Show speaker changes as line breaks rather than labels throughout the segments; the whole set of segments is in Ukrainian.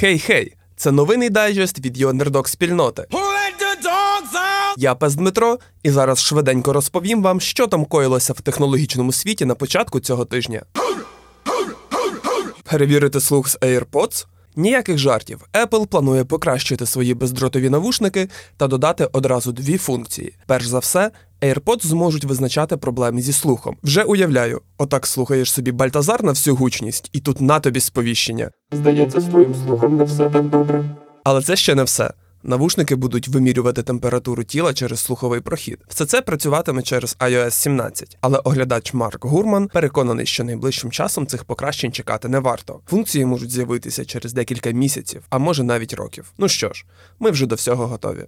Хей-хей! Це новинний дайджест від Йондердог спільноти. Я пес Дмитро, і зараз швиденько розповім вам, що там коїлося в технологічному світі на початку цього тижня. Перевірити слух з AirPods? Ніяких жартів. Apple планує покращити свої бездротові навушники та додати одразу дві функції. Перш за все, AirPods зможуть визначати проблеми зі слухом. Вже уявляю, отак слухаєш собі Бальтазар на всю гучність, і тут на тобі сповіщення.
Здається, з твоїм слухом не все так добре.
Але це ще не все. Навушники будуть вимірювати температуру тіла через слуховий прохід. Все це працюватиме через iOS 17, але оглядач Марк Гурман переконаний, що найближчим часом цих покращень чекати не варто. Функції можуть з'явитися через декілька місяців, а може навіть років. Ну що ж, ми вже до всього готові.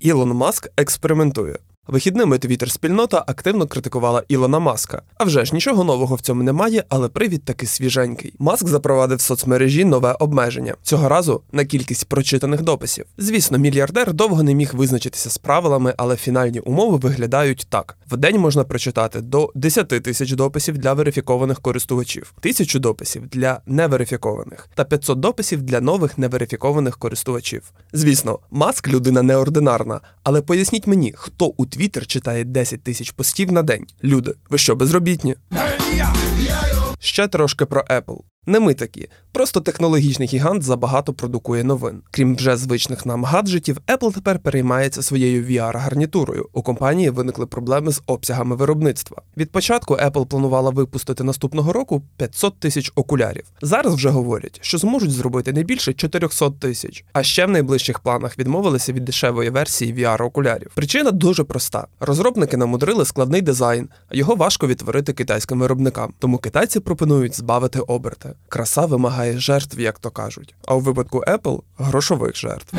Ілон Маск експериментує. Вихідними Твіттер-спільнота активно критикувала Ілона Маска. А вже ж нічого нового в цьому немає, але привід таки свіженький. Маск запровадив в соцмережі нове обмеження цього разу на кількість прочитаних дописів. Звісно, мільярдер довго не міг визначитися з правилами, але фінальні умови виглядають так: в день можна прочитати до 10 тисяч дописів для верифікованих користувачів, тисячу дописів для неверифікованих та 500 дописів для нових неверифікованих користувачів. Звісно, маск людина неординарна, але поясніть мені, хто у Твіттер читає 10 тисяч постів на день. Люди, ви що, безробітні? Ще трошки про Apple. Не ми такі, просто технологічний гігант забагато продукує новин. Крім вже звичних нам гаджетів, Apple тепер переймається своєю VR-гарнітурою. У компанії виникли проблеми з обсягами виробництва. Від початку Apple планувала випустити наступного року 500 тисяч окулярів. Зараз вже говорять, що зможуть зробити не більше 400 тисяч. А ще в найближчих планах відмовилися від дешевої версії VR-окулярів. Причина дуже проста: розробники намудрили складний дизайн, а його важко відтворити китайським виробникам. Тому китайці пропонують збавити оберти. Краса вимагає жертв, як то кажуть. А у випадку Apple грошових жертв.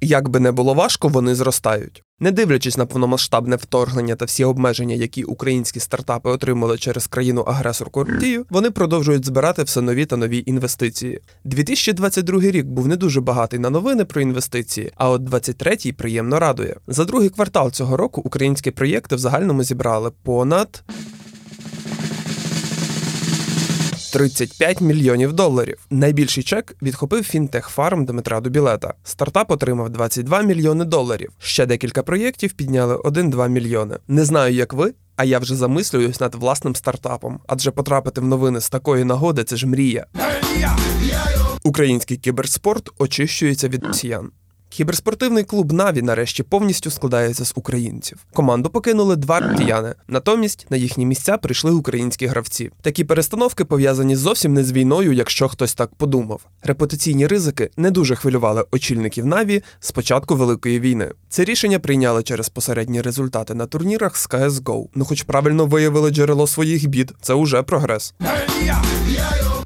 Як би не було важко, вони зростають. Не дивлячись на повномасштабне вторгнення та всі обмеження, які українські стартапи отримали через країну-агресорку Росію, вони продовжують збирати все нові та нові інвестиції. 2022 рік був не дуже багатий на новини про інвестиції, а от 23-й приємно радує. За другий квартал цього року українські проєкти в загальному зібрали понад. 35 мільйонів доларів. Найбільший чек відхопив фінтех-фарм Дмитра Дубілета. Стартап отримав 22 мільйони доларів. Ще декілька проєктів підняли 1-2 мільйони. Не знаю, як ви. А я вже замислююсь над власним стартапом, адже потрапити в новини з такої нагоди це ж мрія. Український кіберспорт очищується від росіян. Кіберспортивний клуб Наві нарешті повністю складається з українців. Команду покинули два росіяни. Натомість на їхні місця прийшли українські гравці. Такі перестановки пов'язані зовсім не з війною, якщо хтось так подумав. Репутаційні ризики не дуже хвилювали очільників Наві з початку великої війни. Це рішення прийняли через посередні результати на турнірах з CSGO. Ну, хоч правильно виявили джерело своїх бід, це уже прогрес.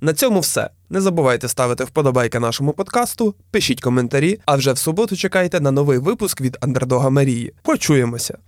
На цьому все. Не забувайте ставити вподобайки нашому подкасту, пишіть коментарі, а вже в суботу чекайте на новий випуск від Андердога Марії. Почуємося!